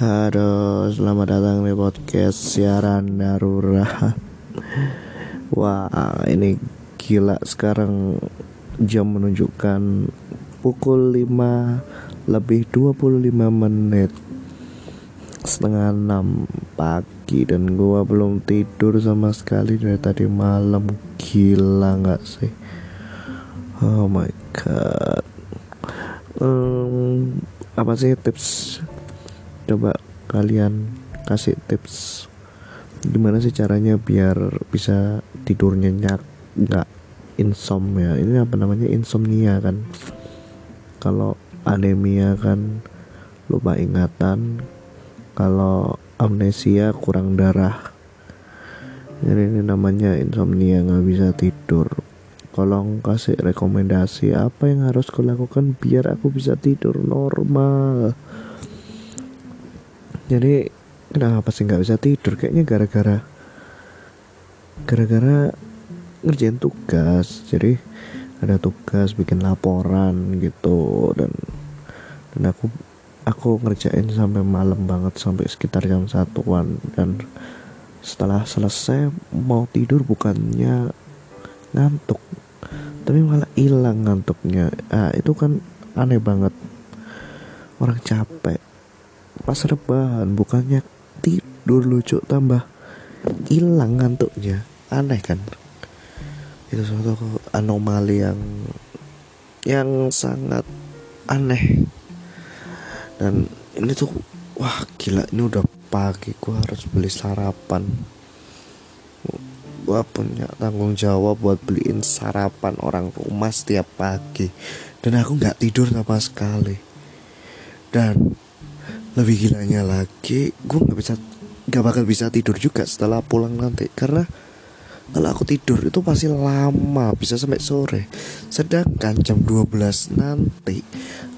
Halo, selamat datang di podcast siaran darurat. Wah, ini gila. Sekarang jam menunjukkan pukul 5 lebih 25 menit. Setengah 6 pagi dan gua belum tidur sama sekali dari tadi malam. Gila nggak sih? Oh my god. Um, apa sih tips coba kalian kasih tips gimana sih caranya biar bisa tidur nyenyak nggak insomnia. Ini apa namanya? Insomnia kan. Kalau anemia kan lupa ingatan. Kalau amnesia kurang darah. Jadi ini namanya insomnia nggak bisa tidur. Tolong kasih rekomendasi apa yang harus kulakukan biar aku bisa tidur normal jadi kenapa sih nggak bisa tidur? Kayaknya gara-gara gara-gara ngerjain tugas. Jadi ada tugas bikin laporan gitu. Dan dan aku aku ngerjain sampai malam banget sampai sekitar jam satuan. Dan setelah selesai mau tidur bukannya ngantuk tapi malah hilang ngantuknya. Ah itu kan aneh banget. Orang capek pas rebahan bukannya tidur lucu tambah hilang ngantuknya. Aneh kan? Itu suatu anomali yang yang sangat aneh. Dan ini tuh wah gila ini udah pagi gua harus beli sarapan. Gua punya tanggung jawab buat beliin sarapan orang rumah setiap pagi. Dan aku nggak tidur sama sekali. Dan lebih gilanya lagi gue nggak bisa nggak bakal bisa tidur juga setelah pulang nanti. Karena kalau aku tidur itu pasti lama bisa sampai sore. Sedangkan jam 12 nanti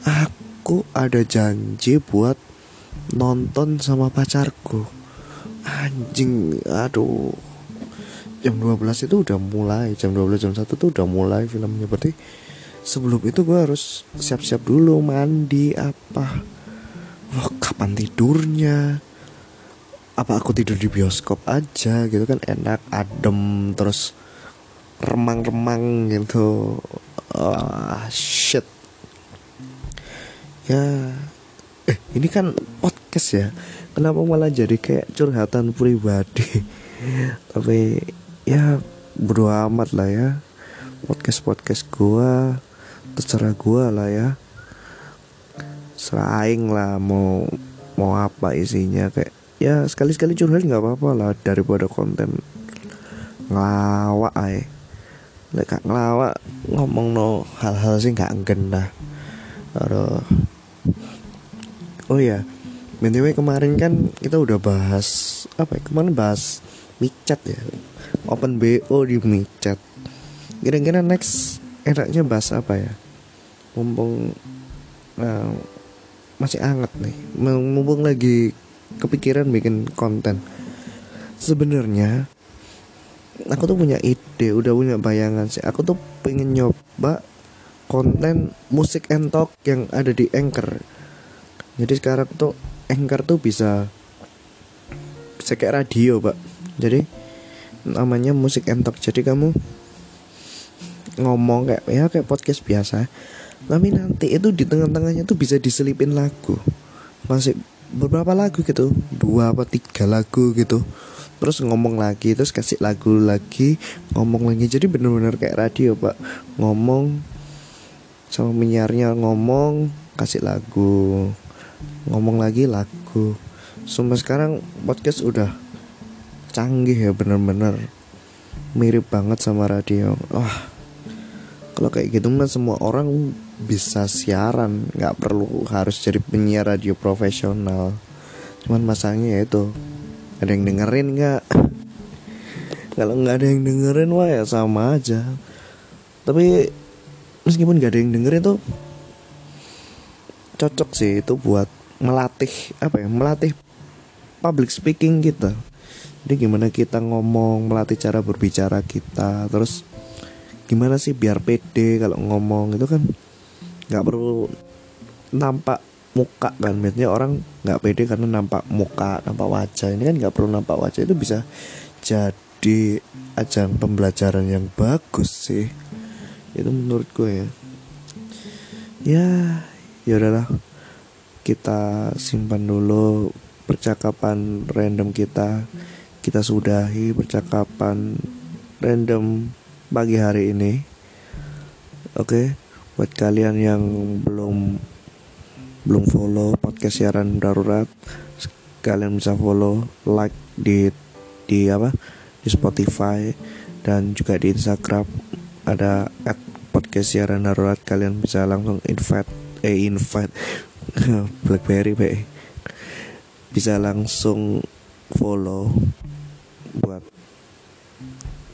aku ada janji buat nonton sama pacarku. Anjing aduh. Jam 12 itu udah mulai jam 12 jam 1 tuh udah mulai filmnya. Berarti sebelum itu gue harus siap-siap dulu mandi apa wah kapan tidurnya? Apa aku tidur di bioskop aja gitu kan? Enak adem terus remang-remang gitu. Ah shit. Ya eh ini kan podcast ya? Kenapa malah jadi kayak curhatan pribadi? Tapi ya berdua amat lah ya. Podcast podcast gua terserah gua lah ya seraing lah mau mau apa isinya kayak ya sekali-sekali curhat nggak apa-apa lah daripada konten ngelawak ay lek gak ngelawak ngomong no hal-hal sih nggak enggen Aduh. oh ya btw kemarin kan kita udah bahas apa ya kemarin bahas micat ya open bo di micat kira-kira next enaknya bahas apa ya? Mumpung nah, masih hangat nih. Mumpung lagi kepikiran bikin konten. Sebenarnya aku tuh punya ide udah punya bayangan sih. Aku tuh pengen nyoba konten musik entok yang ada di anchor. Jadi sekarang tuh anchor tuh bisa bisa kayak radio pak. Jadi namanya musik entok jadi kamu ngomong kayak ya kayak podcast biasa tapi nanti itu di tengah-tengahnya tuh bisa diselipin lagu. Masih beberapa lagu gitu. Dua apa tiga lagu gitu. Terus ngomong lagi terus kasih lagu lagi ngomong lagi. Jadi bener-bener kayak radio pak. Ngomong sama menyiarnya ngomong kasih lagu. Ngomong lagi lagu. Sumpah sekarang podcast udah canggih ya bener-bener. Mirip banget sama radio. Wah kalau kayak gitu mah semua orang bisa siaran nggak perlu harus jadi penyiar radio profesional. Cuman masangnya ya itu ada yang dengerin nggak? Kalau nggak ada yang dengerin wah ya sama aja. Tapi meskipun nggak ada yang dengerin tuh cocok sih itu buat melatih apa ya melatih public speaking kita. Jadi gimana kita ngomong melatih cara berbicara kita terus gimana sih biar pede kalau ngomong itu kan? Nggak perlu nampak muka kan? Biasanya orang nggak pede karena nampak muka nampak wajah. Ini kan nggak perlu nampak wajah itu bisa jadi ajang pembelajaran yang bagus sih. Itu menurut gue ya. Ya ya udahlah. Kita simpan dulu percakapan random kita. Kita sudahi percakapan random pagi hari ini. Oke buat kalian yang belum belum follow podcast siaran darurat kalian bisa follow like di di apa? Di Spotify dan juga di Instagram. Ada at podcast siaran darurat kalian bisa langsung invite eh invite. BlackBerry be. Bisa langsung follow buat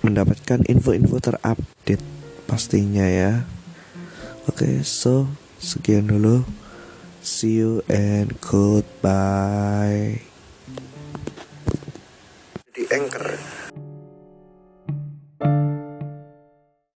mendapatkan info-info terupdate pastinya ya. Oke, okay, so sekian dulu. See you and goodbye. Di Anchor